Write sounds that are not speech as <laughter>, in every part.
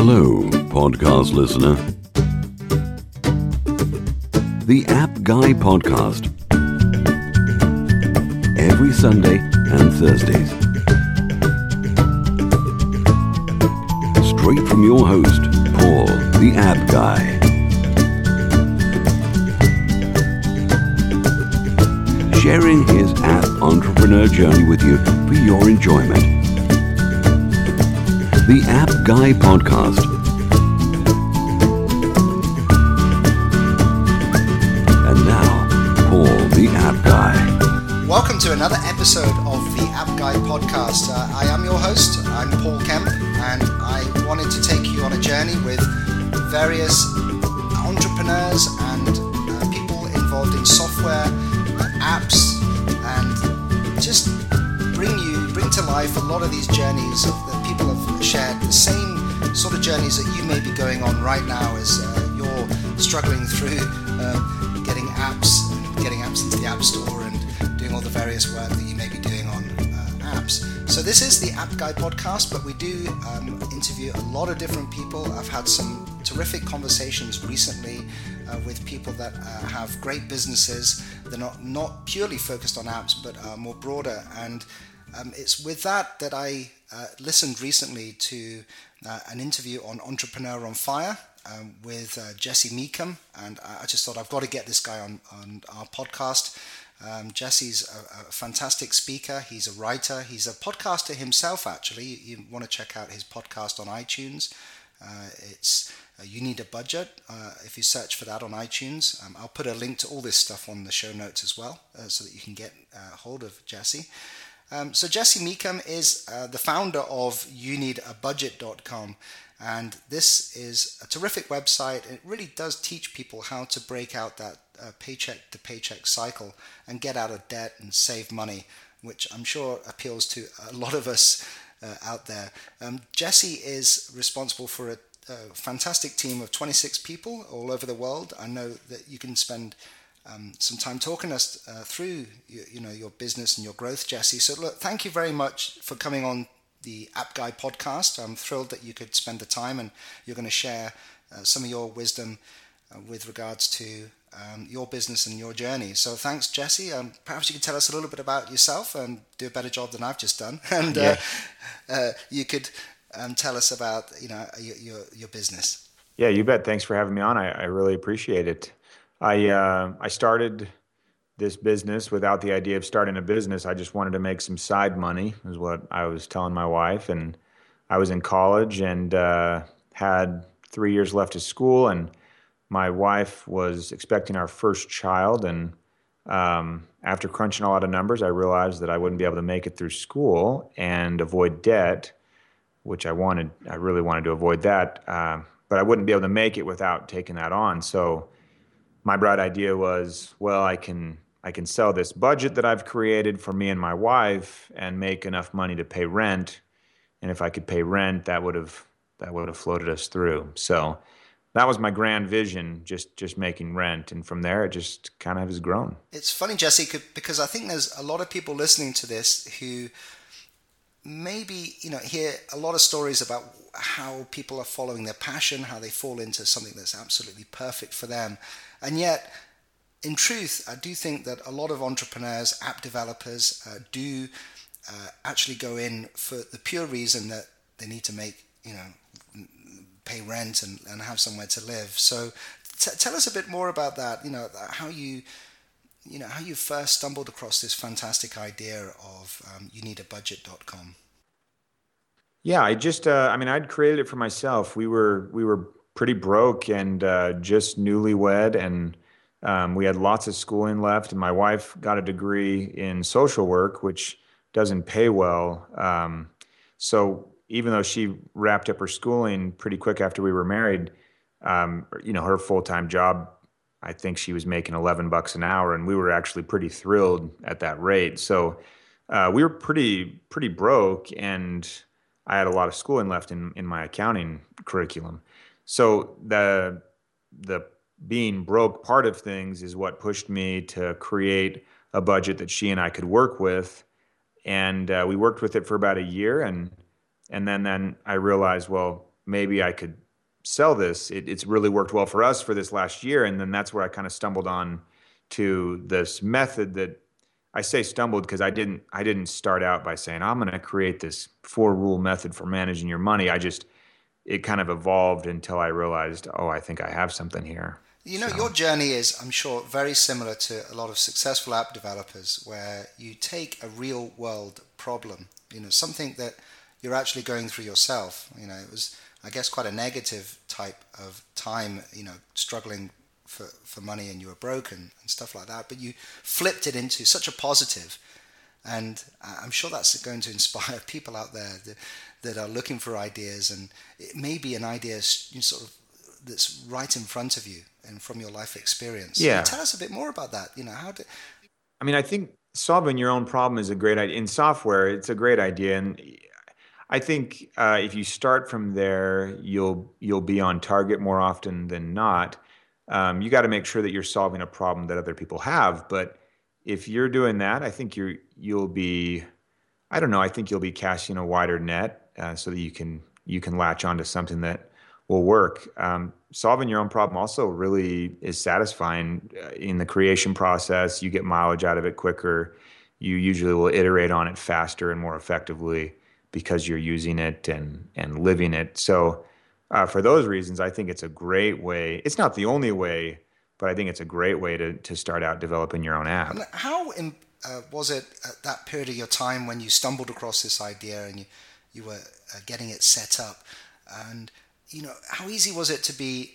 Hello, podcast listener. The App Guy Podcast. Every Sunday and Thursdays. Straight from your host, Paul, the App Guy. Sharing his app entrepreneur journey with you for your enjoyment. The App Guy Podcast. And now, Paul, the App Guy. Welcome to another episode of the App Guy podcast. Uh, I am your host, I'm Paul Kemp, and I wanted to take you on a journey with various entrepreneurs and uh, people involved in software, uh, apps, and just bring you, bring to life a lot of these journeys have shared, the same sort of journeys that you may be going on right now as uh, you're struggling through uh, getting apps, getting apps into the App Store and doing all the various work that you may be doing on uh, apps. So this is the App Guy podcast, but we do um, interview a lot of different people. I've had some terrific conversations recently uh, with people that uh, have great businesses. They're not not purely focused on apps, but are more broader. And um, it's with that that I uh, listened recently to uh, an interview on Entrepreneur on Fire. Um, with uh, Jesse Mecham, and I just thought I've got to get this guy on, on our podcast. Um, Jesse's a, a, fantastic speaker. He's a writer. He's a podcaster himself, actually. You, you want to check out his podcast on iTunes. Uh, it's uh, You Need a Budget. Uh, if you search for that on iTunes, um, I'll put a link to all this stuff on the show notes as well uh, so that you can get uh, hold of Jesse. Um, so, Jesse Mecham is uh, the founder of YouNeedABudget.com. And this is a terrific website. It really does teach people how to break out that uh, paycheck to paycheck cycle and get out of debt and save money, which I'm sure appeals to a lot of us uh, out there. Um, Jesse is responsible for a, a, fantastic team of 26 people all over the world. I know that you can spend um, some time talking us uh, through you, you know your business and your growth, Jesse. So look, thank you very much for coming on the App Guy podcast. I'm thrilled that you could spend the time and you're going to share uh, some of your wisdom uh, with regards to um, your business and your journey. So thanks, Jesse. Um, perhaps you could tell us a little bit about yourself and do a better job than I've just done. <laughs> And uh, Yeah. you could um, tell us about you know your, your, your business. Yeah, you bet. Thanks for having me on. I, I really appreciate it. I uh, I started this business without the idea of starting a business. I just wanted to make some side money, is what I was telling my wife. And I was in college and uh, had three years left of school, and my wife was expecting our first child. And um, after crunching a lot of numbers, I realized that I wouldn't be able to make it through school and avoid debt, which I wanted. I really wanted to avoid that, uh, but I wouldn't be able to make it without taking that on. So my bright idea was, well, I can I can sell this budget that I've created for me and my wife and make enough money to pay rent. And if I could pay rent, that would have that would have floated us through. So that was my grand vision, just just making rent, and from there it just kind of has grown. It's funny, Jesse, because I think there's a lot of people listening to this who maybe you know hear a lot of stories about how people are following their passion, how they fall into something that's absolutely perfect for them, and yet. In truth, I do think that a lot of entrepreneurs, app developers, uh, do uh, actually go in for the pure reason that they need to make, you know, pay rent and, and have somewhere to live. So t- tell us a bit more about that, you know, how you, you know, how you first stumbled across this fantastic idea of um, you need a budget.com. Yeah, I just uh, I mean I'd created it for myself. We were we were pretty broke and uh, just newlywed and um, we had lots of schooling left, and my wife got a degree in social work, which doesn't pay well. Um, so even though she wrapped up her schooling pretty quick after we were married, um, you know, her full time job, I think she was making 11 bucks an hour, and we were actually pretty thrilled at that rate. So uh, we were pretty pretty broke, and I had a lot of schooling left in in my accounting curriculum. So the the being broke part of things is what pushed me to create a budget that she and I could work with, and uh, we worked with it for about a year, and and then then I realized, well, maybe I could sell this. It, it's really worked well for us for this last year. And then that's where I kind of stumbled on to this method that I say stumbled because I didn't I didn't start out by saying I'm going to create this four rule method for managing your money. I just it kind of evolved until I realized, oh, I think I have something here. You know, so. your journey is, I'm sure, very similar to a lot of successful app developers, where you take a real world problem, you know, something that you're actually going through yourself. You know, it was, I guess, quite a negative type of time, you know, struggling for, for money and you were broken and stuff like that. But you flipped it into such a positive, and uh, I'm sure that's going to inspire <laughs> people out there that are looking for ideas, and it may be an idea sort of that's right in front of you and from your life experience. Yeah. tell us a bit more about that. You know, how do I mean, I think solving your own problem is a great idea. In software, it's a great idea. And I think uh, if you start from there, you'll you'll be on target more often than not. Um, you got to make sure that you're solving a problem that other people have. But if you're doing that, I think you're you'll be, I don't know, I think you'll be casting a wider net uh, so that you can you can latch onto something that will work. Um, solving your own problem also really is satisfying uh, in the creation process. You get mileage out of it quicker. You usually will iterate on it faster and more effectively because you're using it and and living it. So uh, for those reasons, I think it's a great way. It's not the only way, but I think it's a great way to to start out developing your own app. How in, uh, was it at that period of your time when you stumbled across this idea and you you were uh, getting it set up and you know, how easy was it to be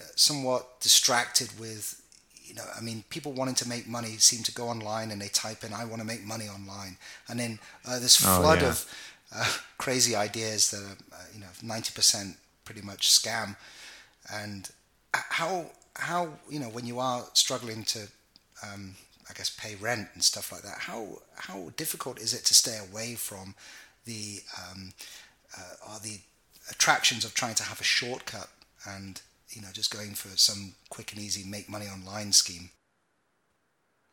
uh, somewhat distracted with, you know, I mean, people wanting to make money seem to go online and they type in, I want to make money online. And then uh, this oh, flood oh, yeah. of uh, <laughs> crazy ideas that are, uh, you know, 90% pretty much scam. And how, how, you know, when you are struggling to, um, I guess, pay rent and stuff like that, how, how difficult is it to stay away from the, um, uh, are the attractions of trying to have a shortcut and you know just going for some quick and easy make money online scheme?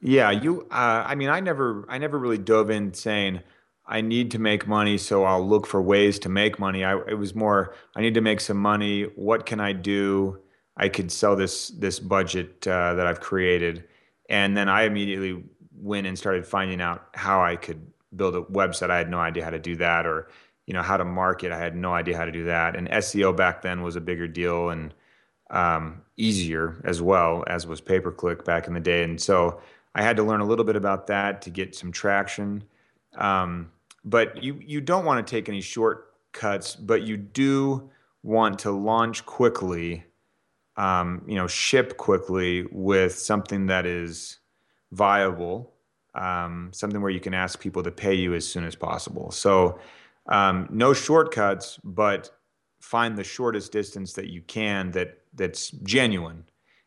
Yeah you uh, i mean i never i never really dove in saying i need to make money so i'll look for ways to make money. I, it was more i need to make some money. What can i do? I could sell this this budget uh, that i've created. And then i immediately went and started finding out how i could build a website i had no idea how to do that or you know how to market. I had no idea how to do that, and SEO back then was a bigger deal and um, easier as well as was pay per click back in the day. And so I had to learn a little bit about that to get some traction. Um, but you you don't want to take any shortcuts, but you do want to launch quickly, um, you know, ship quickly with something that is viable, um, something where you can ask people to pay you as soon as possible. So um, no shortcuts, but find the shortest distance that you can that that's genuine,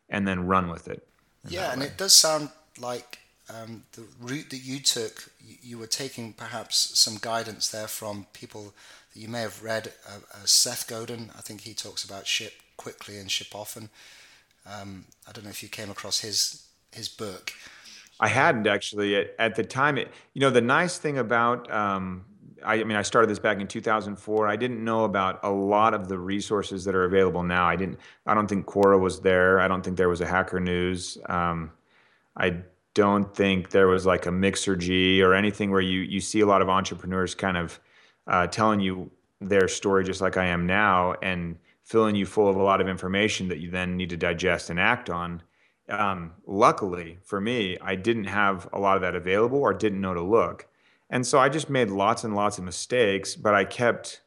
and then run with it. Yeah, and it does sound like um, the route that you took, you, you, were taking perhaps some guidance there from people that you may have read. Uh, uh, Seth Godin, I think he talks about ship quickly and ship often. Um, I don't know if you came across his his book. I hadn't actually at, at the time. It, you know, the nice thing about um, I, I, mean, I started this back in 2004. I didn't know about a lot of the resources that are available now. I didn't. I don't think Quora was there. I don't think there was a Hacker News. Um, I don't think there was like a Mixergy or anything where you you see a lot of entrepreneurs kind of uh, telling you their story just like I am now and filling you full of a lot of information that you then need to digest and act on. Um, luckily for me, I didn't have a lot of that available or didn't know to look. And so I just made lots and lots of mistakes, but I kept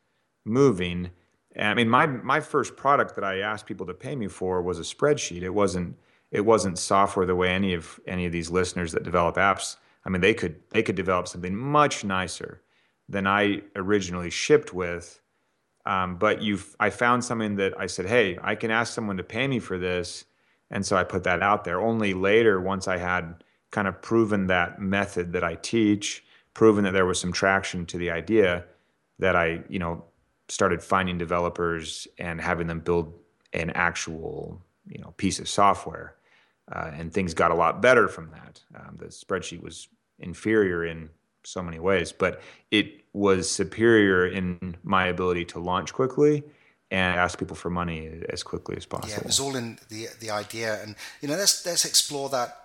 moving. I mean, my my first product that I asked people to pay me for was a spreadsheet. It wasn't it wasn't software the way any of any of these listeners that develop apps. I mean, they could they could develop something much nicer than I originally shipped with. Um, but you, I found something that I said, hey, I can ask someone to pay me for this, and so I put that out there. Only later, once I had kind of proven that method that I teach proven that there was some traction to the idea that I, you know, started finding developers and having them build an actual, you know, piece of software. Uh, and things got a lot better from that. Um, the spreadsheet was inferior in so many ways, but it was superior in my ability to launch quickly and ask people for money as quickly as possible. Yeah, it was all in the the idea, and you know, let's let's explore that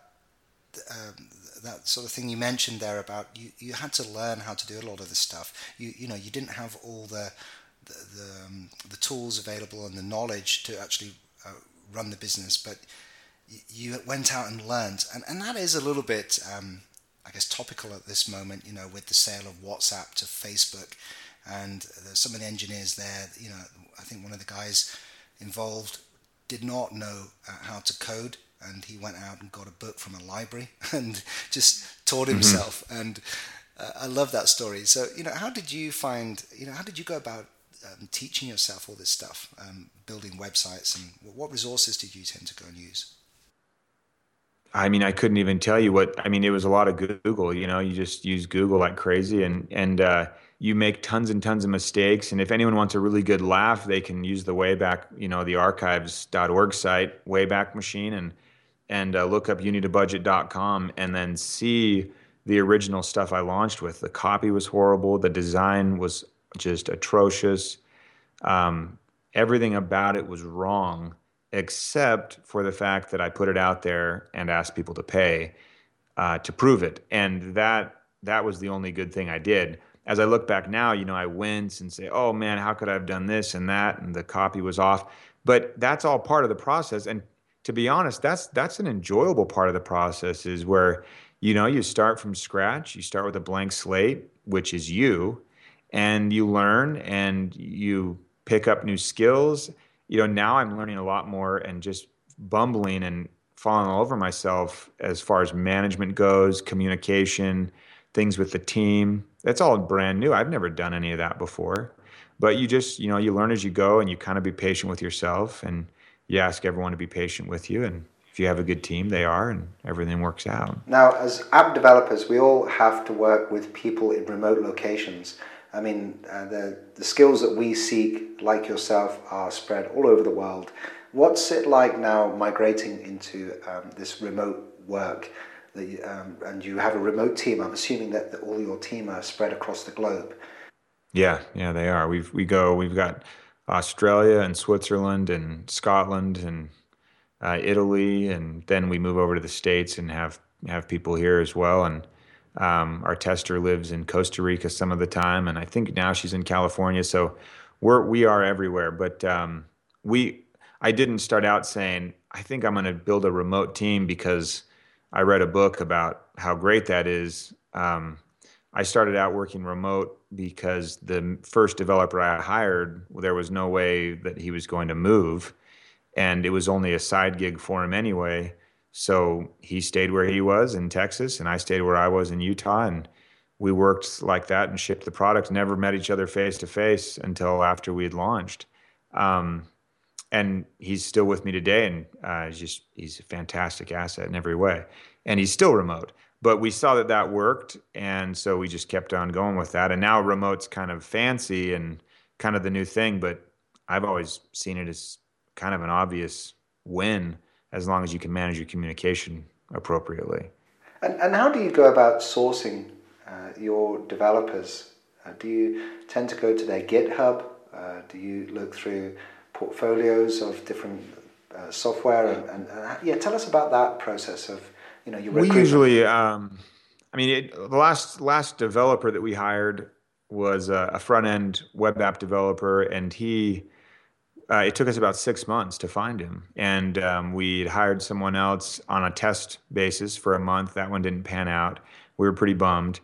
um, that sort of thing you mentioned there about you, you had to learn how to do a lot of this stuff. You you know you didn't have all the the the, um, the tools available and the knowledge to actually uh, run the business, but you went out and learned, and and that is a little bit. Um, I guess topical at this moment, you know, with the sale of WhatsApp to Facebook, and some of the engineers there, you know, I think one of the guys involved did not know uh, how to code, and he went out and got a book from a library <laughs> and just taught mm-hmm. himself. Mm-hmm. And uh, I love that story. So, you know, how did you find, you know, how did you go about um, teaching yourself all this stuff, um, building websites, and what resources did you tend to go and use? I mean, I couldn't even tell you what. I mean, it was a lot of Google. You know, you just use Google like crazy, and and uh, you make tons and tons of mistakes. And if anyone wants a really good laugh, they can use the Wayback, you know, the archives.org site, Wayback Machine, and and uh, look up youneedabudget.com and then see the original stuff I launched with. The copy was horrible. The design was just atrocious. Um, everything about it was wrong, except for the fact that I put it out there and asked people to pay uh, to prove it, and that that was the only good thing I did. As I look back now, you know, I wince and say, "Oh man, how could I have done this and that?" And the copy was off. But that's all part of the process, and to be honest, that's that's an enjoyable part of the process is where you know you start from scratch, you start with a blank slate, which is you, and you learn and you pick up new skills. You know, now I'm learning a lot more and just bumbling and falling all over myself as far as management goes, communication, things with the team. That's all brand new. I've never done any of that before. But you just, you know, you learn as you go and you kind of be patient with yourself and you ask everyone to be patient with you. And if you have a good team they are and everything works out. Now as app developers we all have to work with people in remote locations. I mean uh, the, the skills that we seek like yourself are spread all over the world. What's it like now migrating into um, this remote work um, and you have a remote team i'm assuming that, that all your team are spread across the globe yeah yeah they are we've we go we've got Australia and Switzerland and Scotland and uh, Italy, and then we move over to the states and have have people here as well. And um, our tester lives in Costa Rica some of the time, and I think now she's in California. So we're we are everywhere. But um, we I didn't start out saying I think I'm going to build a remote team because I read a book about how great that is. Um, I started out working remote because the first developer I hired, there was no way that he was going to move. And it was only a side gig for him anyway. So he stayed where he was in Texas, and I stayed where I was in Utah. And we worked like that and shipped the product, never met each other face to face until after we had launched. Um, and he's still with me today, and uh, he's just he's a fantastic asset in every way. And he's still remote but we saw that that worked and so we just kept on going with that. And now remote's kind of fancy and kind of the new thing but i've always seen it as kind of an obvious win as long as you can manage your communication appropriately. And, and how do you go about sourcing uh, your developers? Uh, do you tend to go to their github? Uh, do you look through portfolios of different uh, software and, and, and yeah tell us about that process of you know, you we usually, um, I mean, it, the last last developer that we hired was a, a front end web app developer, and he. Uh, it took us about six months to find him, and um, we hired someone else on a test basis for a month. That one didn't pan out. We were pretty bummed,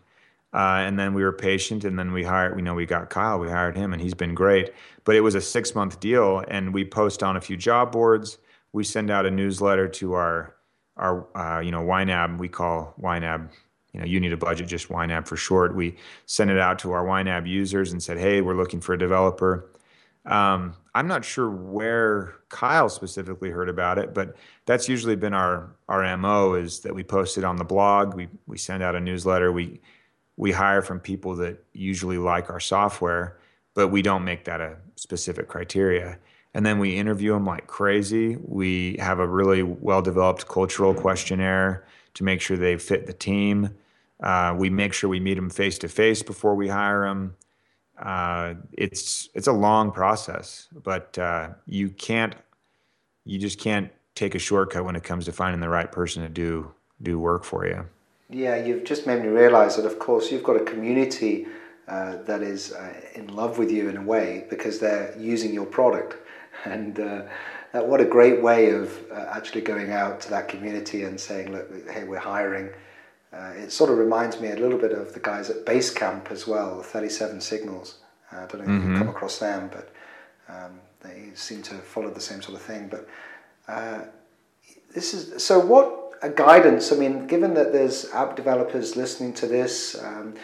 uh, and then we were patient, and then we hired. We know we got Kyle. We hired him, and he's been great. But it was a six month deal, and we post on a few job boards. We send out a newsletter to our our uh, you know YNAB we call YNAB you know you need a budget just YNAB for short. We sent it out to our YNAB users and said, hey, we're looking for a developer. Um, I'm not sure where Kyle specifically heard about it, but that's usually been our our mo is that we post it on the blog. We we send out a newsletter. We we hire from people that usually like our software, but we don't make that a specific criteria and then we interview them like crazy. We have a really well developed cultural questionnaire to make sure they fit the team. Uh, we make sure we meet them face to face before we hire them. uh, it's it's a long process, but uh, you can't you just can't take a shortcut when it comes to finding the right person to do do work for you. Yeah, you've just made me realize that, of course, you've got a community uh, that is uh, in love with you in a way because they're using your product. <laughs> And uh, what a great way of uh, actually going out to that community and saying, look, hey, we're hiring. Uh, it sort of reminds me a little bit of the guys at Basecamp as well, 37 Signals. Uh, I don't know if mm-hmm. you've come across them, but um, they seem to follow the same sort of thing. But this is so what a guidance. I mean, given that there's app developers listening to this, um,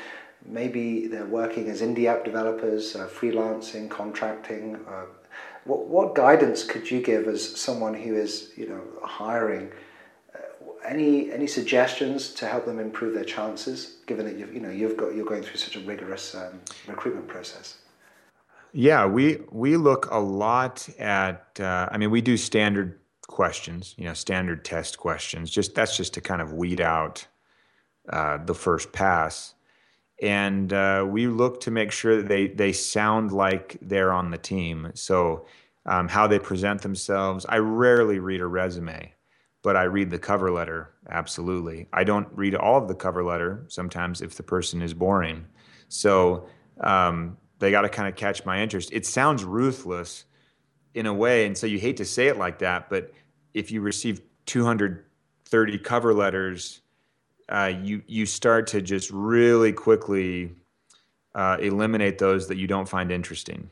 maybe they're working as indie app developers, uh, freelancing, contracting. Uh, what, what guidance could you give as someone who is, you know, hiring? Uh, any any suggestions to help them improve their chances, given that you've you know you've got you're going through such a rigorous um, recruitment process? Yeah, we we look a lot at. Uh, I mean, we do standard questions, you know, standard test questions. Just that's just to kind of weed out uh, the first pass, and uh, we look to make sure that they they sound like they're on the team. So um, how they present themselves. I rarely read a resume, but I read the cover letter absolutely. I don't read all of the cover letter sometimes if the person is boring. So um, they got to kind of catch my interest. It sounds ruthless in a way. And so you hate to say it like that, but if you receive 230 cover letters, uh, you you start to just really quickly uh, eliminate those that you don't find interesting.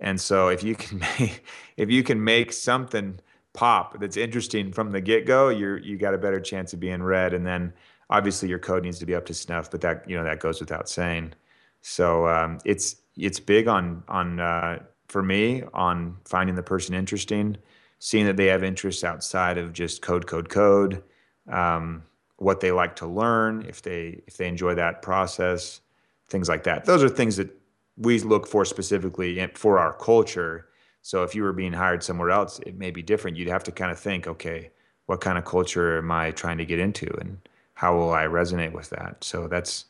And so if you can <laughs> make, if you can make something pop that's interesting from the get go, you're you got a better chance of being read. And then obviously your code needs to be up to snuff, but that you know that goes without saying. So um, it's it's big on on uh, for me on finding the person interesting, seeing that they have interests outside of just code, code, code, um, what they like to learn, if they if they enjoy that process, things like that. Those are things that we look for specifically for our culture. So if you were being hired somewhere else, it may be different. You'd have to kind of think, okay, what kind of culture am I trying to get into, and how will I resonate with that? So that's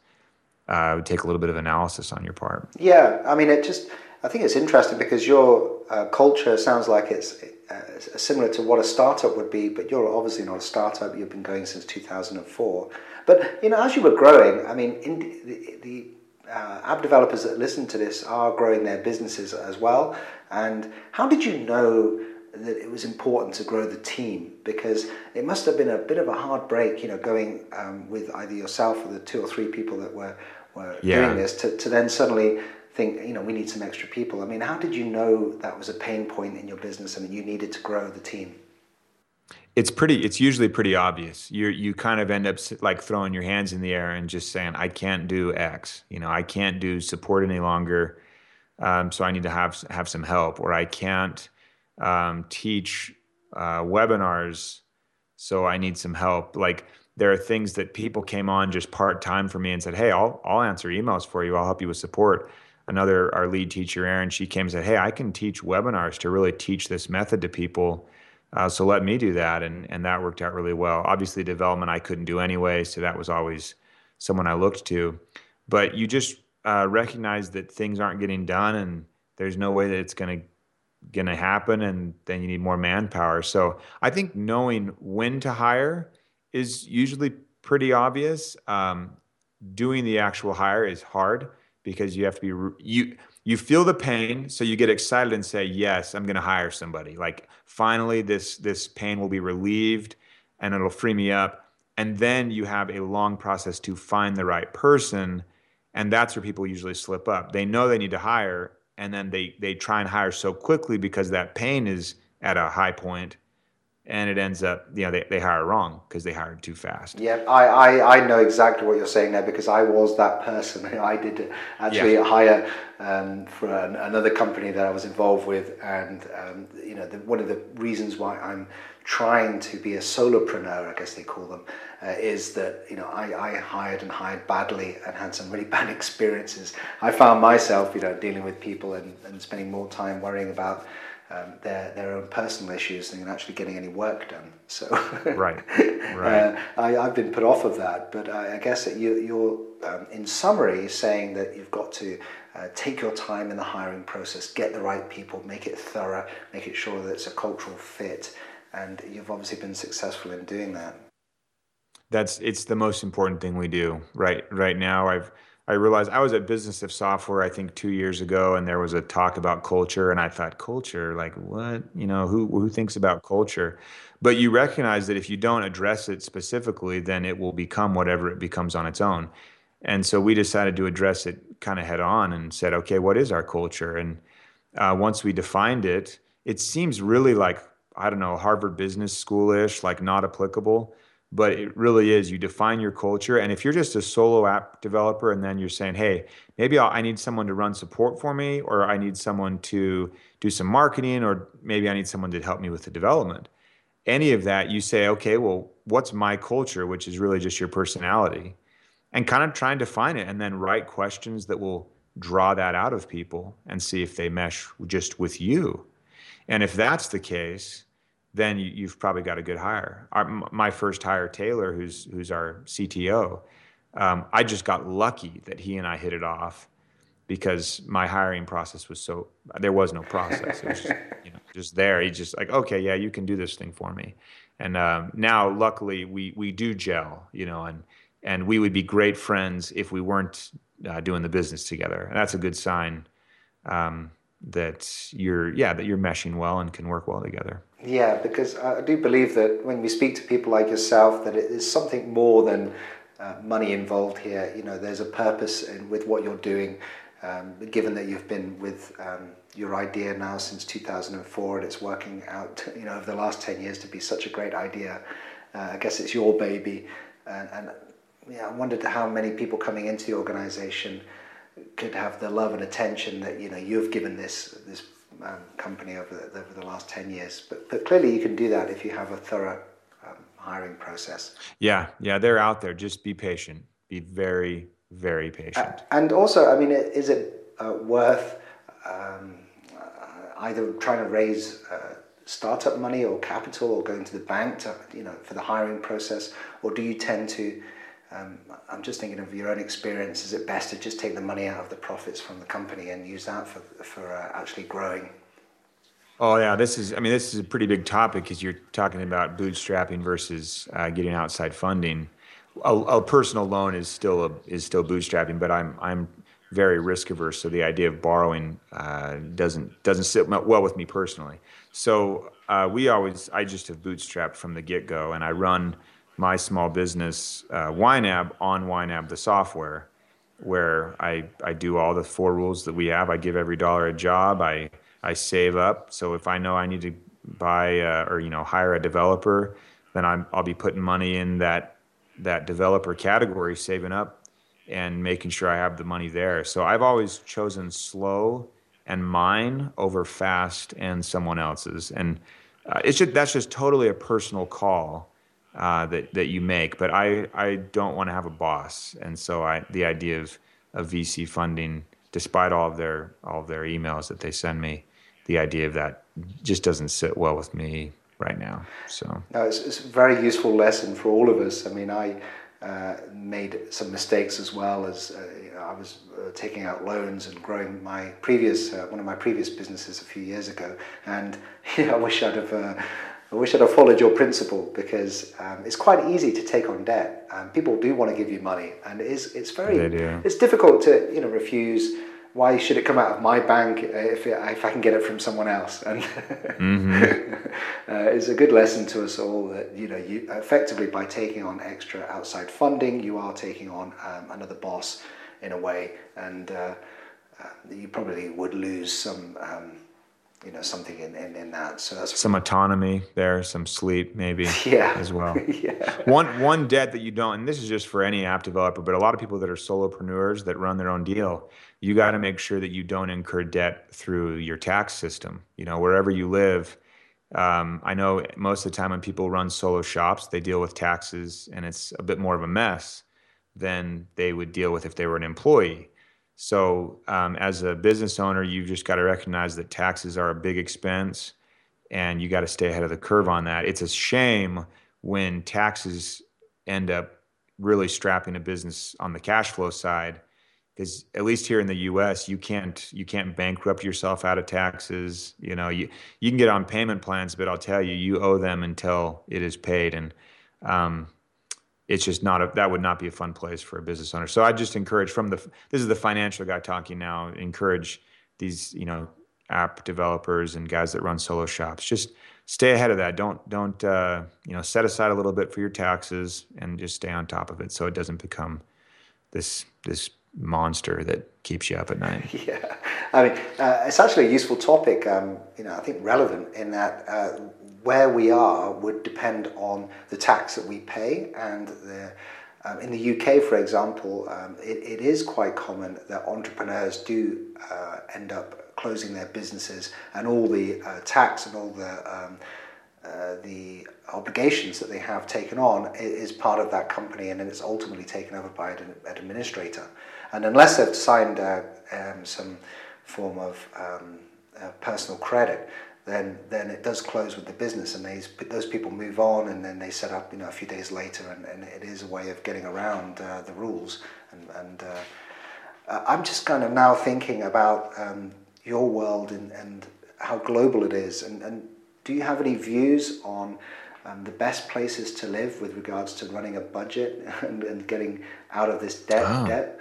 uh, would take a little bit of analysis on your part. Yeah, I mean, it just I think it's interesting because your uh, culture sounds like it's uh, similar to what a startup would be, but you're obviously not a startup. You've been going since 2004. But you know, as you were growing, I mean, in the, the uh, app developers that listen to this are growing their businesses as well. And how did you know that it was important to grow the team? Because it must have been a bit of a hard break, you know, going um, with either yourself or the two or three people that were were yeah. doing this to, to then suddenly think, you know, we need some extra people. I mean, how did you know that was a pain point in your business and you needed to grow the team? It's pretty. It's usually pretty obvious. You you kind of end up like throwing your hands in the air and just saying, "I can't do X." You know, I can't do support any longer, um, so I need to have have some help. Or I can't um, teach uh, webinars, so I need some help. Like there are things that people came on just part time for me and said, "Hey, I'll I'll answer emails for you. I'll help you with support." Another our lead teacher Erin, she came and said, "Hey, I can teach webinars to really teach this method to people." Uh, so let me do that, and and that worked out really well. Obviously, development I couldn't do anyway, so that was always someone I looked to. But you just uh, recognize that things aren't getting done, and there's no way that it's going to going to happen, and then you need more manpower. So I think knowing when to hire is usually pretty obvious. Um, doing the actual hire is hard because you have to be you you feel the pain so you get excited and say yes i'm going to hire somebody. Like finally this this pain will be relieved and it'll free me up. And then you have a long process to find the right person and that's where people usually slip up. They know they need to hire and then they they try and hire so quickly because that pain is at a high point and it ends up you know they, they hire wrong because they hired too fast. Yeah I, I i know exactly what you're saying there because i was that person. <laughs> I did actually yeah. hire um, for an, another company that i was involved with and um, you know the, one of the reasons why i'm trying to be a solopreneur i guess they call them uh, is that you know I, I hired and hired badly and had some really <laughs> bad experiences. I found myself you know dealing with people and, and spending more time worrying about um, their their own personal issues than actually getting any work done. So <laughs> right, <laughs> right. Uh, I, have been put off of that, but I, I guess that you, you're um, in summary saying that you've got to uh, take your time in the hiring process, get the right people, make it thorough, make it sure that it's a cultural fit. And you've obviously been successful in doing that. That's it's the most important thing we do right right now. I've I realized I was at Business of Software, I think two years ago, and there was a talk about culture, and I thought, culture, like what? You know, who who thinks about culture? But you recognize that if you don't address it specifically, then it will become whatever it becomes on its own. And so we decided to address it kind of head on and said, okay, what is our culture? And uh, once we defined it, it seems really like I don't know Harvard Business Schoolish, like not applicable but it really is you define your culture and if you're just a solo app developer and then you're saying hey maybe I'll, i need someone to run support for me or i need someone to do some marketing or maybe i need someone to help me with the development any of that you say okay well what's my culture which is really just your personality? And kind of trying to find it and then write questions that will draw that out of people and see if they mesh just with you. And if that's the case then you, have probably got a good hire. Our, my first hire, Taylor, who's who's our CTO, um, I just got lucky that he and I hit it off because my hiring process was so there was no process. It was just, <laughs> you know, just there. He's just like, okay, yeah, you can do this thing for me. And um, now, luckily, we we do gel, you know, and and we would be great friends if we weren't uh, doing the business together. And that's a good sign. Um, that you're yeah that you're meshing well and can work well together. Yeah because i do believe that when we speak to people like yourself that it is something more than uh, money involved here. You know there's a purpose in, with what you're doing um, given that you've been with um, your idea now since 2004 and it's working out you know over the last 10 years to be such a great idea. Uh, i guess it's your baby. And, and yeah i wondered how many people coming into the organization could have the love and attention that you know you've given this this um, company over the, over the last 10 years. But but clearly you can do that if you have a thorough um, hiring process. Yeah yeah they're out there. Just be patient. Be very very patient. uh, and also i mean is it uh, worth um, uh, either trying to raise uh, startup money or capital or going to the bank to you know for the hiring process? Or do you tend to um, I'm just thinking of your own experience. Is it best to just take the money out of the profits from the company and use that for, for uh, actually growing? Oh yeah, this is. I mean, this is a pretty big topic because you're talking about bootstrapping versus uh, getting outside funding. A, a, personal loan is still a, is still bootstrapping, but I'm I'm very risk averse, so the idea of borrowing uh, doesn't doesn't sit well with me personally. So uh, we always I just have bootstrapped from the get go, and I run my small business uh, YNAB on YNAB the software, where I, I do all the four rules that we have. I give every dollar a job. I I save up. So if I know I need to buy uh, or you know hire a developer, then I'm I'll be putting money in that that developer category, saving up and making sure I have the money there. So I've always chosen slow and mine over fast and someone else's, and uh, it's just that's just totally a personal call uh, that that you make. But I I don't want to have a boss, and so I the idea of of VC funding, despite all of their all of their emails that they send me, the idea of that just doesn't sit well with me right now. So no, it's, it's a very useful lesson for all of us. I mean, I. Uh, made some mistakes as well as uh, I was uh, taking out loans and growing my previous uh, one of my previous businesses a few years ago, and <laughs> I wish I'd have uh, I wish I'd have followed your principle because um, it's quite easy to take on debt. Um, people do want to give you money, and it is, it's very it's difficult to you know refuse. Why should it come out of my bank if, it, if I can get it from someone else? And mm-hmm. <laughs> uh, it's a good lesson to us all that you know you effectively by taking on extra outside funding, you are taking on um, another boss in a way, and uh, uh, you probably would lose some um, you know something in, in, in that. So that's some autonomy there some sleep maybe <laughs> yeah. as well. <laughs> Yeah. One one debt that you don't and this is just for any app developer but a lot of people that are solopreneurs that run their own deal you got to make sure that you don't incur debt through your tax system. You know wherever you live um, i know most of the time when people run solo shops they deal with taxes and it's a bit more of a mess than they would deal with if they were an employee so, um, as a business owner, you've just got to recognize that taxes are a big expense and you got to stay ahead of the curve on that. It's a shame when taxes end up really strapping a business on the cash flow side because at least here in the U.S. you can't you can't bankrupt yourself out of taxes. You know, you you can get on payment plans, but I'll tell you, you owe them until it is paid, and um, it's just not a that would not be a fun place for a business owner. So I just encourage from the this is the financial guy talking now. Encourage these you know app developers and guys that run solo shops just stay ahead of that. Don't don't uh, you know set aside a little bit for your taxes and just stay on top of it so it doesn't become this this monster that keeps you up at night. <laughs> Yeah, I mean, uh, it's actually a useful topic. Um, you know, I think relevant in that uh, where we are would depend on the tax that we pay and the. Um, in the UK, for example, um, it, it is quite common that entrepreneurs do uh, end up closing their businesses, and all the uh, tax and all the um, uh, the obligations that they have taken on is part of that company, and then it's ultimately taken over by an administrator. And unless they've signed uh, um, some form of um, uh, personal credit, then then it does close with the business, and these those people move on, and then they set up you know a few days later, and, and it is a way of getting around uh, the rules. And, and uh, I'm just kind of now thinking about um, your world and, and how global it is, and, and do you have any views on um, the best places to live with regards to running a budget <laughs> and, and getting out of this debt? Oh. debt?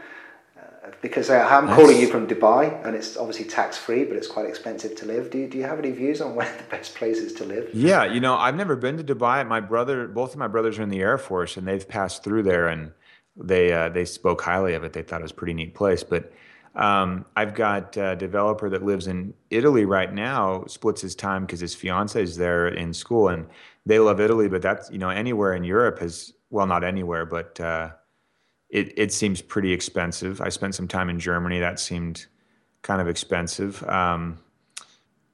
Because uh, I'm That's... calling you from Dubai, and it's obviously tax free, but it's quite expensive to live. Do you, do you have any views on <laughs> where the best places to live? Yeah, you know, I've never been to Dubai. My brother, both of my brothers are in the Air Force, and they've passed through there, and they uh, they spoke highly of it. They thought it was a pretty neat place, but um, I've got a developer that lives in Italy right now, splits his time because his fiance is there in school, and they love Italy. But that's you know anywhere in Europe has well, not anywhere, but uh, it it seems pretty expensive. I spent some time in Germany. That seemed kind of expensive. Um,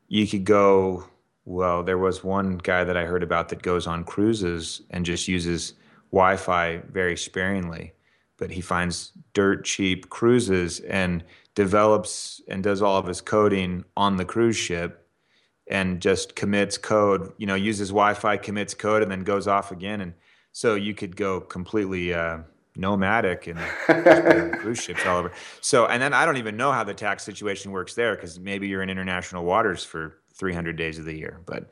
you could go. Well, there was one guy that I heard about that goes on cruises and just uses Wi-Fi very sparingly but he finds dirt cheap cruises and develops and does all of his coding on the cruise ship and just commits code, you know, uses Wi-Fi, commits code, and then goes off again. And so you could go completely uh, nomadic and <laughs> cruise ships all over. So, and then I don't even know how the tax situation works there because maybe you're in international waters for 300 days of the year, but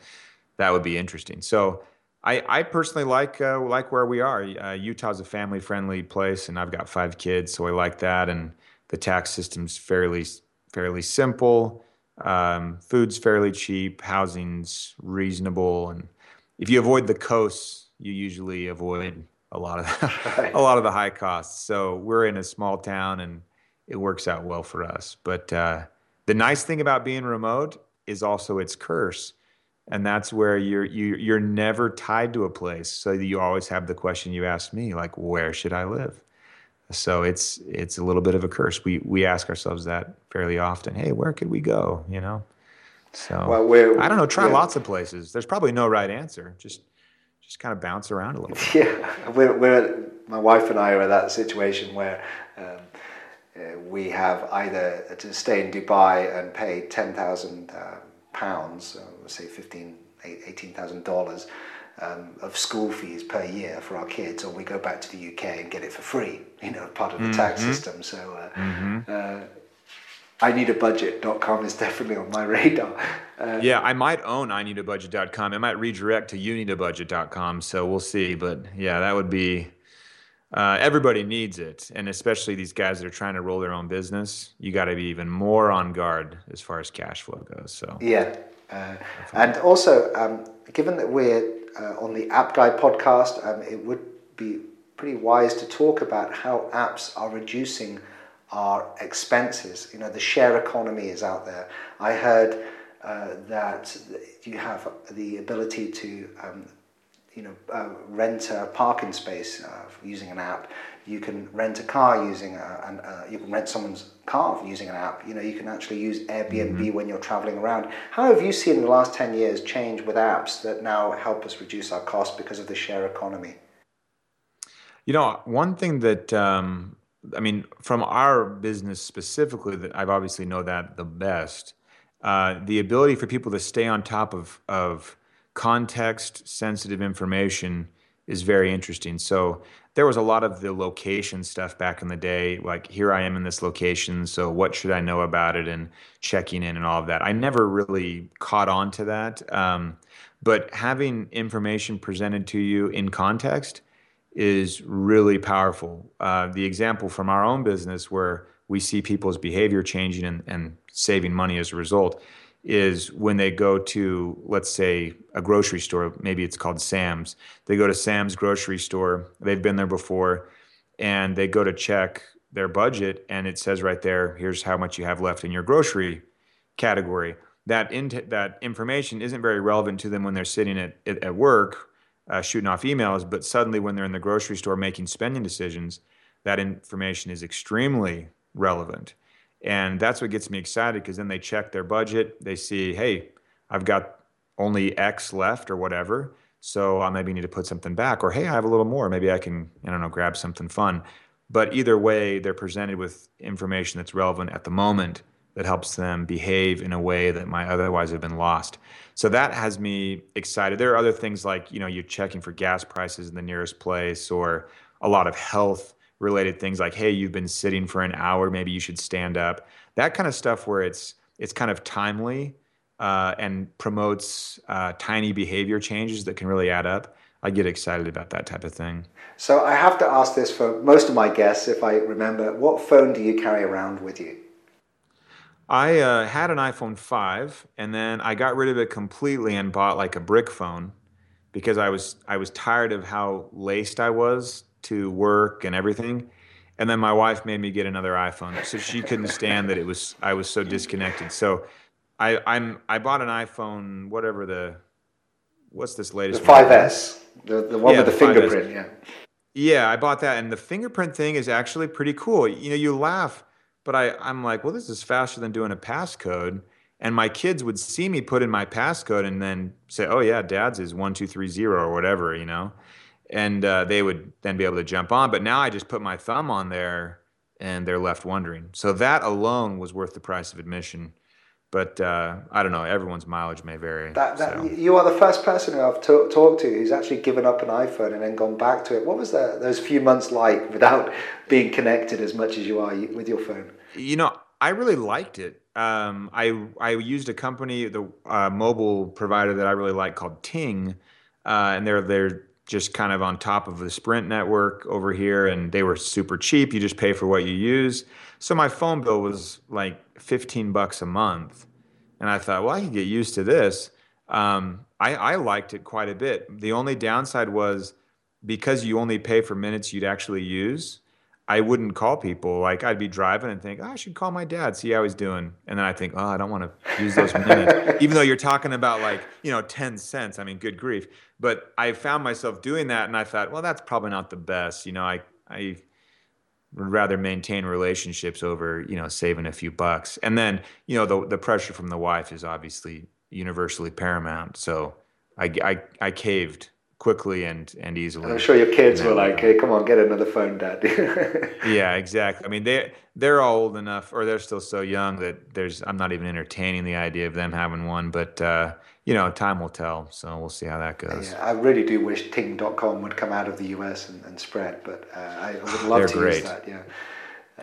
that would be interesting. So I, I personally like uh, like where we are. Uh, Utah's a family friendly place, and I've got five kids, so I like that. And the tax system's fairly fairly simple. Um, food's fairly cheap. Housing's reasonable, and if you avoid the coasts, you usually avoid a lot of the, <laughs> a lot of the high costs. So we're in a small town, and it works out well for us. But uh, the nice thing about being remote is also its curse. And that's where you're you, you're never tied to a place. So you always have the question you asked me like where should i live? So it's it's a little bit of a curse. We we ask ourselves that fairly often. Hey where could we go? You know? So well, i don't know. Try lots of places. There's probably no right answer. Just just kind of bounce around a little bit yeah we're, we're my wife and i are in that situation where um, uh, we have either to stay in dubai and pay 10000 uh, pounds, uh, say fifteen, eighteen thousand dollars um, of school fees per year for our kids, or we go back to the UK and get it for free. You know, part of the mm-hmm. tax system. So. Uh, mm-hmm. I need a budget.com is definitely on my <laughs> radar. Uh, yeah, I might own I need a budget.com. It might redirect to you need a budget.com. So we'll see. But yeah, that would be uh, everybody needs it, and especially these guys that are trying to roll their own business. You got to be even more on guard as far as cash flow goes. So yeah, uh, and also um, given that we're uh, on the App Guy podcast, um, it would be pretty wise to talk about how apps are reducing our expenses. You know, the share economy is out there. I heard uh, that you have the ability to um, you know, uh, rent a parking space uh, using an app. You can rent a car using a, an, uh, you can rent someone's car using an app. You know, you can actually use Airbnb mm-hmm. when you're traveling around. How have you seen in the last 10 years change with apps that now help us reduce our costs because of the share economy? You know, one thing that, um, I mean, from our business specifically, that I've obviously know that the best, uh, the ability for people to stay on top of, of context sensitive information is very interesting. So there was a lot of the location stuff back in the day, like here I am in this location, so what should I know about it, and checking in and all of that. I never really caught on to that, um, but having information presented to you in context is really powerful. Uh, the example from our own business where we see people's behavior changing and, and saving money as a result is when they go to, let's say, a grocery store, maybe it's called Sam's. They go to Sam's grocery store, they've been there before, and they go to check their budget, and it says right there, here's how much you have left in your grocery category. That, in, that information isn't very relevant to them when they're sitting at, at work uh, shooting off emails, but suddenly when they're in the grocery store making spending decisions, that information is extremely relevant. And that's what gets me excited because then they check their budget. They see, hey, I've got only X left or whatever. So I maybe need to put something back. Or hey, I have a little more. Maybe I can, I don't know, grab something fun. But either way, they're presented with information that's relevant at the moment that helps them behave in a way that might otherwise have been lost. So that has me excited. There are other things like, you know, you're checking for gas prices in the nearest place or a lot of health related things like hey you've been sitting for an hour maybe you should stand up that kind of stuff where it's it's kind of timely uh, and promotes uh, tiny behavior changes that can really add up i get excited about that type of thing so i have to ask this for most of my guests if i remember what phone do you carry around with you i uh, had an iphone 5 and then i got rid of it completely and bought like a brick phone because i was i was tired of how laced i was to work and everything. And then my wife made me get another iPhone, so she couldn't stand that it was I was so disconnected. So I I'm I bought an iPhone, whatever the what's this latest? The 5S, the the one yeah, with the, the fingerprint. Yeah. Yeah, I bought that, and the fingerprint thing is actually pretty cool. You know, you laugh, but I I'm like, well, this is faster than doing a passcode. And my kids would see me put in my passcode and then say, "Oh yeah, Dad's is one two three zero or whatever," you know and uh, they would then be able to jump on. But now I just put my thumb on there, and they're left wondering. So that alone was worth the price of admission. But uh, I don't know. Everyone's mileage may vary. That, that, so. You are the first person who I've t- talked to who's actually given up an iPhone and then gone back to it. What was that, those few months like without <laughs> being connected as much as you are with your phone? You know, I really liked it. Um, I I used a company, the uh, mobile provider that I really like called Ting, uh, and they're they're just kind of on top of the Sprint network over here, and they were super cheap. You just pay for what you use. So my phone bill was like 15 bucks a month, and I thought, well, I can get used to this. Um, I, I liked it quite a bit. The only downside was because you only pay for minutes you'd actually use. I wouldn't call people. Like I'd be driving and think, oh, I should call my dad, see how he's doing. And then I think, oh, I don't want to use those <laughs> minutes. Even though you're talking about like, you know, 10 cents. I mean, good grief. But I found myself doing that and I thought, well, that's probably not the best. You know, I, I would rather maintain relationships over, you know, saving a few bucks. And then, you know, the, the pressure from the wife is obviously universally paramount. So I, I, I caved quickly and and easily. I'm sure your kids were like, "Hey, come on, get another phone, Dad." <laughs> yeah, exactly. I mean, they they're all old enough, or they're still so young that there's I'm not even entertaining the idea of them having one. But uh, you know, time will tell. So we'll see how that goes. Yeah, I really do wish Ting.com would come out of the US and, and spread, but uh, I would love to great. use that. Yeah.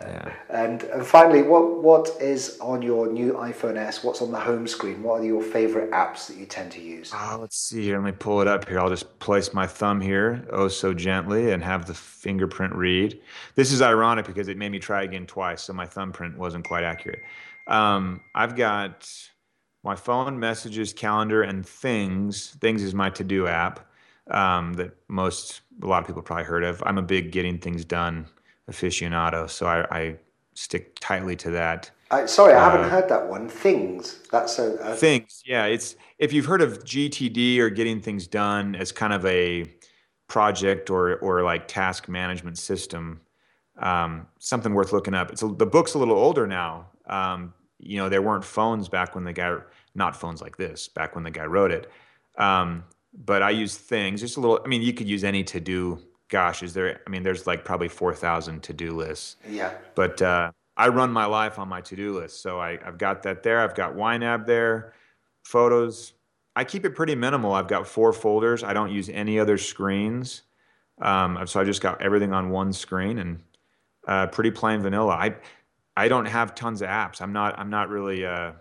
Yeah. And, and finally, what what is on your new iPhone S? What's on the home screen? What are your favorite apps that you tend to use? Oh, let's see here. Let me pull it up here. I'll just place my thumb here, oh so gently, and have the fingerprint read. This is ironic because it made me try again twice, so my thumbprint wasn't quite accurate. Um, I've got my phone, messages, calendar, and things. Things is my to-do app um, that most a lot of people probably heard of. I'm a big getting things done aficionado, so I, I stick tightly to that. I, sorry, I haven't uh, heard that one. Things. That's a, a things. Yeah, it's if you've heard of GTD or getting things done as kind of a project or or like task management system. Um, something worth looking up. It's a, the book's a little older now. Um, you know, there weren't phones back when the guy, not phones like this, back when the guy wrote it. Um, but I use things. Just a little. I mean, you could use any to do gosh, is there? I mean, there's like probably four thousand to do lists. Yeah. But uh, I run my life on my to do list, so I, I've got that there. I've got YNAB there, photos. I keep it pretty minimal. I've got four folders. I don't use any other screens. Um, so I just got everything on one screen and uh, pretty plain vanilla. I I don't have tons of apps. I'm not I'm not really uh,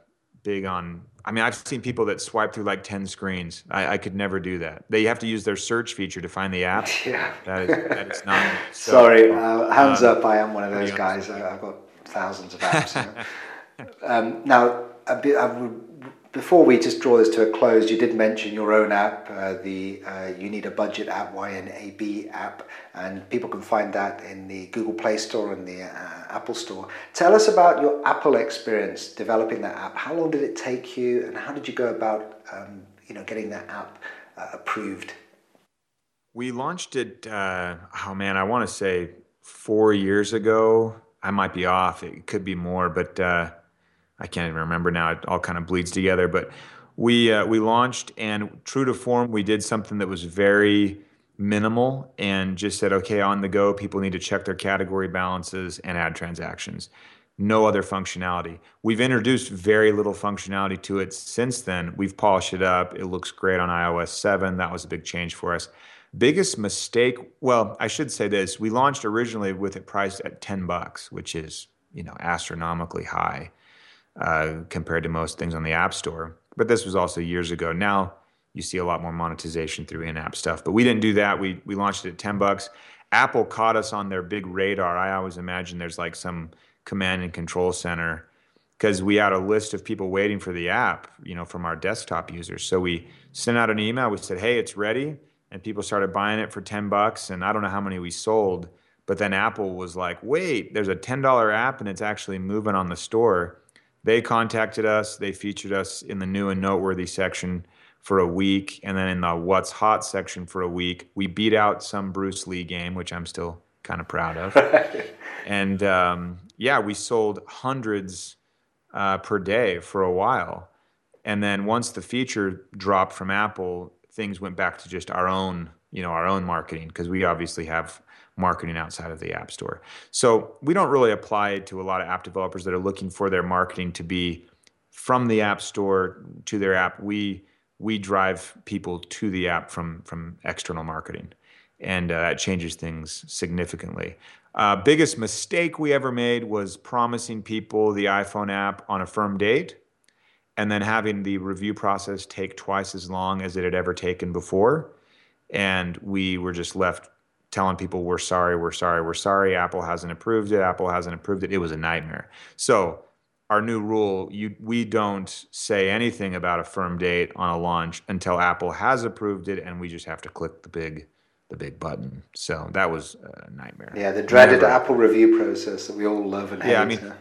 big on. I mean, I've seen people that swipe through like ten screens. I, I, could never do that. They have to use their search feature to find the app. <laughs> Yeah, that is that is not. So, Sorry, uh, hands um, up. I am one of those guys. I've got thousands of apps. <laughs> um, now, a bit, I before we just draw this to a close, you did mention your own app, uh, the uh, You Need a Budget app, YNAB app, and people can find that in the Google Play Store and the uh, Apple Store. Tell us about your Apple experience developing that app. How long did it take you, and how did you go about, um, you know, getting that app uh, approved? We launched it. Uh, oh man, I want to say four years ago. I might be off. It could be more, but uh, I can't even remember now. It all kind of bleeds together. But we uh, we launched, and true to form, we did something that was very minimal and just said, okay, on the go, people need to check their category balances and add transactions. No other functionality. We've introduced very little functionality to it since then. We've polished it up. It looks great on iOS 7. That was a big change for us. Biggest mistake, well, I should say this. We launched originally with it priced at 10 bucks, which is, you know, astronomically high. Uh, compared to most things on the App Store. But this was also years ago. Now you see a lot more monetization through in-app stuff. But we didn't do that. We we launched it at 10 bucks. Apple caught us on their big radar. I always imagine there's like some command and control center because we had a list of people waiting for the app, you know, from our desktop users. So we sent out an email. We said, "Hey, it's ready," and people started buying it for 10 bucks. And I don't know how many we sold, but then Apple was like, "Wait, there's a $10 app and it's actually moving on the store." they contacted us. They featured us in the new and noteworthy section for a week, and then in the what's hot section for a week. We beat out some Bruce Lee game, which I'm still kind of proud of. <laughs> and um, yeah, we sold hundreds uh, per day for a while. And then once the feature dropped from Apple, things went back to just our own, you know, our own marketing because we obviously have marketing outside of the App Store. So we don't really apply it to a lot of app developers that are looking for their marketing to be from the App Store to their app. We we drive people to the app from from external marketing, and uh, that changes things significantly. Uh, biggest mistake we ever made was promising people the iPhone app on a firm date, and then having the review process take twice as long as it had ever taken before, and we were just left telling people we're sorry, we're sorry, we're sorry. Apple hasn't approved it. Apple hasn't approved it. It was a nightmare. So our new rule, you we don't say anything about a firm date on a launch until Apple has approved it, and we just have to click the big the big button. So that was a nightmare. Yeah, the dreaded Never. Apple review process that we all love and hate. Yeah, I mean,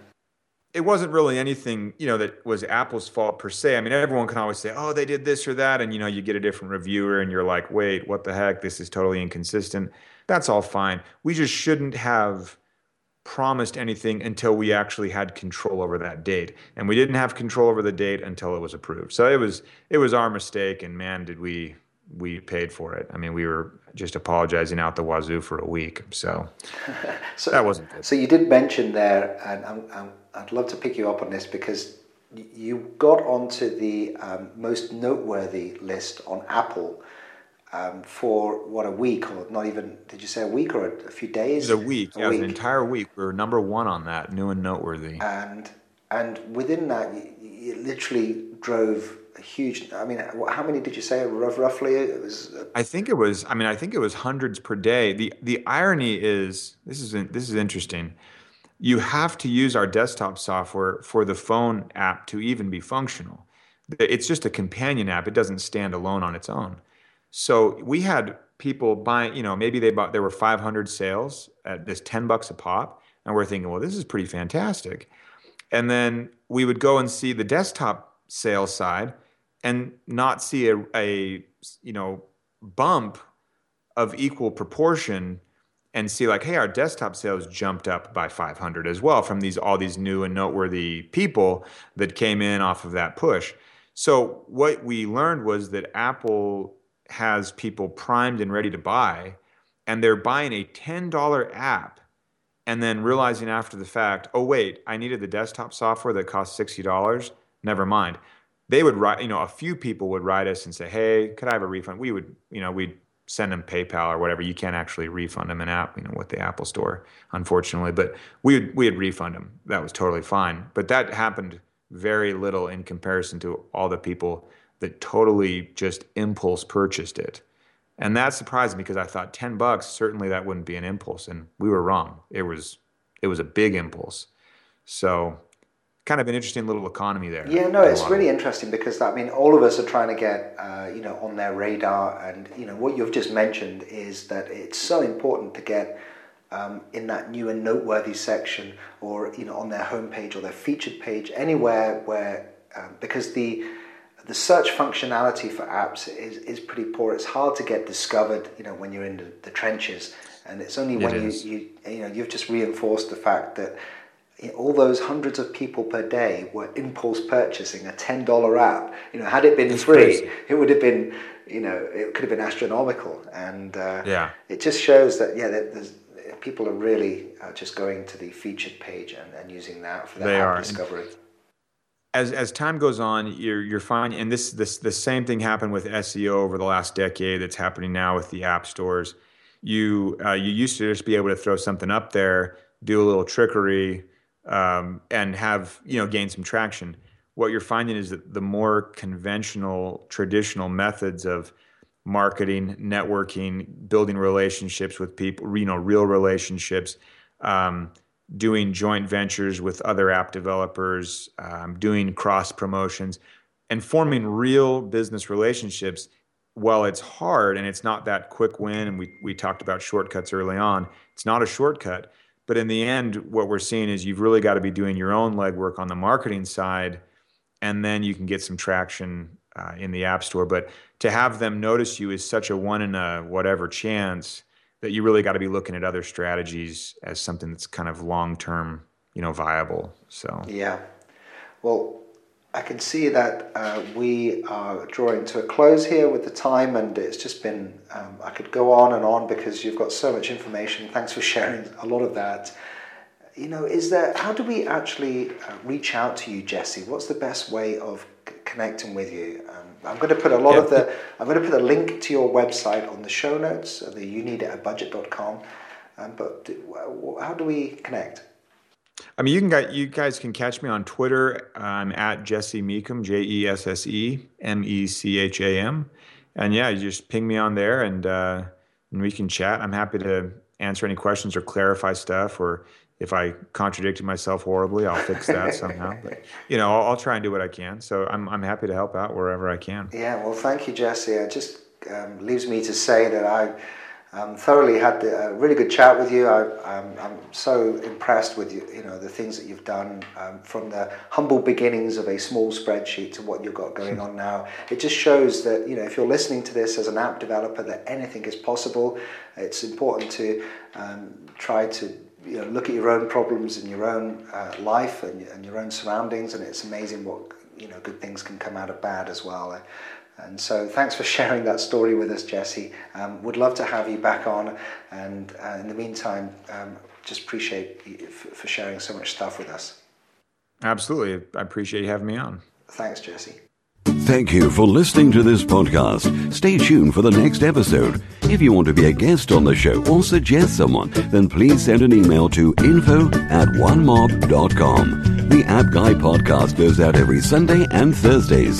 it wasn't really anything you know that was apple's fault per se i mean everyone can always say oh they did this or that and you know you get a different reviewer and you're like wait what the heck this is totally inconsistent that's all fine we just shouldn't have promised anything until we actually had control over that date. And we didn't have control over the date until it was approved. So it was it was our mistake and man did we we paid for it. I mean we were just apologizing out the wazoo for a week so, <laughs> so that wasn't good. so you did mention there and I'm, I'm I'd love to pick you up on this because you got onto the um, most noteworthy list on Apple um, for what a week or not even did you say a week or a, a few days? It was a week. A yeah, week. an entire week. We were number one on that, new and noteworthy. And and within that, you, you literally drove a huge. I mean, how many did you say roughly? It was. Uh, I think it was. I mean, I think it was hundreds per day. the The irony is this is this is interesting you have to use our desktop software for the phone app to even be functional. It's just a companion app. It doesn't stand alone on its own. So we had people buying, you know, maybe they bought, there were 500 sales at this 10 bucks a pop. And we're thinking, well, this is pretty fantastic. And then we would go and see the desktop sales side and not see a, a you know, bump of equal proportion and see like hey our desktop sales jumped up by 500 as well from these all these new and noteworthy people that came in off of that push so what we learned was that apple has people primed and ready to buy and they're buying a $10 app and then realizing after the fact oh wait i needed the desktop software that cost $60 never mind they would write you know a few people would write us and say hey could i have a refund we would you know we'd send them PayPal or whatever. You can't actually refund them an app, you know, with the Apple Store, unfortunately. But we would, we would refund them. That was totally fine. But that happened very little in comparison to all the people that totally just impulse purchased it. And that surprised me because I thought 10 bucks, certainly that wouldn't be an impulse. And we were wrong. It was it was a big impulse. So kind of an interesting little economy there. Yeah, no, it's really interesting because I mean, all of us are trying to get uh, you know on their radar, and you know what you've just mentioned is that it's so important to get um, in that new and noteworthy section, or you know on their homepage or their featured page, anywhere where um, because the the search functionality for apps is, is pretty poor. It's hard to get discovered, you know, when you're in the, the trenches, and it's only when you, you you know you've just reinforced the fact that all those hundreds of people per day were impulse purchasing a ten dollar app. You know, had it been it's free, crazy. it would have been, you know, it could have been astronomical. And uh, yeah, it just shows that yeah, there's people are really uh, just going to the featured page and, and using that for their app discovery. As as time goes on, you're you're finding, and this this the same thing happened with SEO over the last decade. That's happening now with the app stores. You uh, you used to just be able to throw something up there, do a little trickery um, and have you know gain some traction. What you're finding is that the more conventional, traditional methods of marketing, networking, building relationships with people, you know, real relationships, um, doing joint ventures with other app developers, um, doing cross promotions, and forming real business relationships. While it's hard and it's not that quick win, and we we talked about shortcuts early on, it's not a shortcut but in the end, what we're seeing is you've really got to be doing your own legwork on the marketing side, and then you can get some traction uh, in the App Store. But to have them notice you is such a one in a whatever chance that you really got to be looking at other strategies as something that's kind of long term, you know, viable. So yeah, well, I can see that uh, we are drawing to a close here with the time, and it's just been, um, I could go on and on because you've got so much information. Thanks for sharing a lot of that. You know, is there, how do we actually uh, reach out to you, Jesse? What's the best way of connecting with you? Um, I'm going to put a lot yeah. of the, I'm going to put a link to your website on the show notes, the you need it at budget.com. Um, but how do we connect? I mean, you can get, you guys can catch me on Twitter. I'm at Jesse Mecham, J E S S E M E C H A M, and yeah, you just ping me on there, and uh, and we can chat. I'm happy to answer any questions or clarify stuff, or if I contradicted myself horribly, I'll fix that <laughs> somehow. But you know, I'll, I'll, try and do what I can. So I'm I'm happy to help out wherever I can. Yeah, well, thank you, Jesse. It just um, leaves me to say that I um, thoroughly had a really good chat with you. I, am so impressed with you, you know, the things that you've done um, from the humble beginnings of a small spreadsheet to what you've got going on now. It just shows that, you know, if you're listening to this as an app developer, that anything is possible. It's important to um, try to you know, look at your own problems and your own uh, life and, and your own surroundings, and it's amazing what you know good things can come out of bad as well. And so, thanks for <laughs> sharing that story with us, Jesse. Um, would love to have you back on. And uh, in the meantime, um, just appreciate you for sharing so much stuff with us. Absolutely. I appreciate you having me on. Thanks, Jesse. Thank you for listening to this podcast. Stay tuned for the next episode. If you want to be a guest on the show or suggest someone, then please send an email to info at onemob.com. The App Guy podcast goes out every Sunday and Thursdays.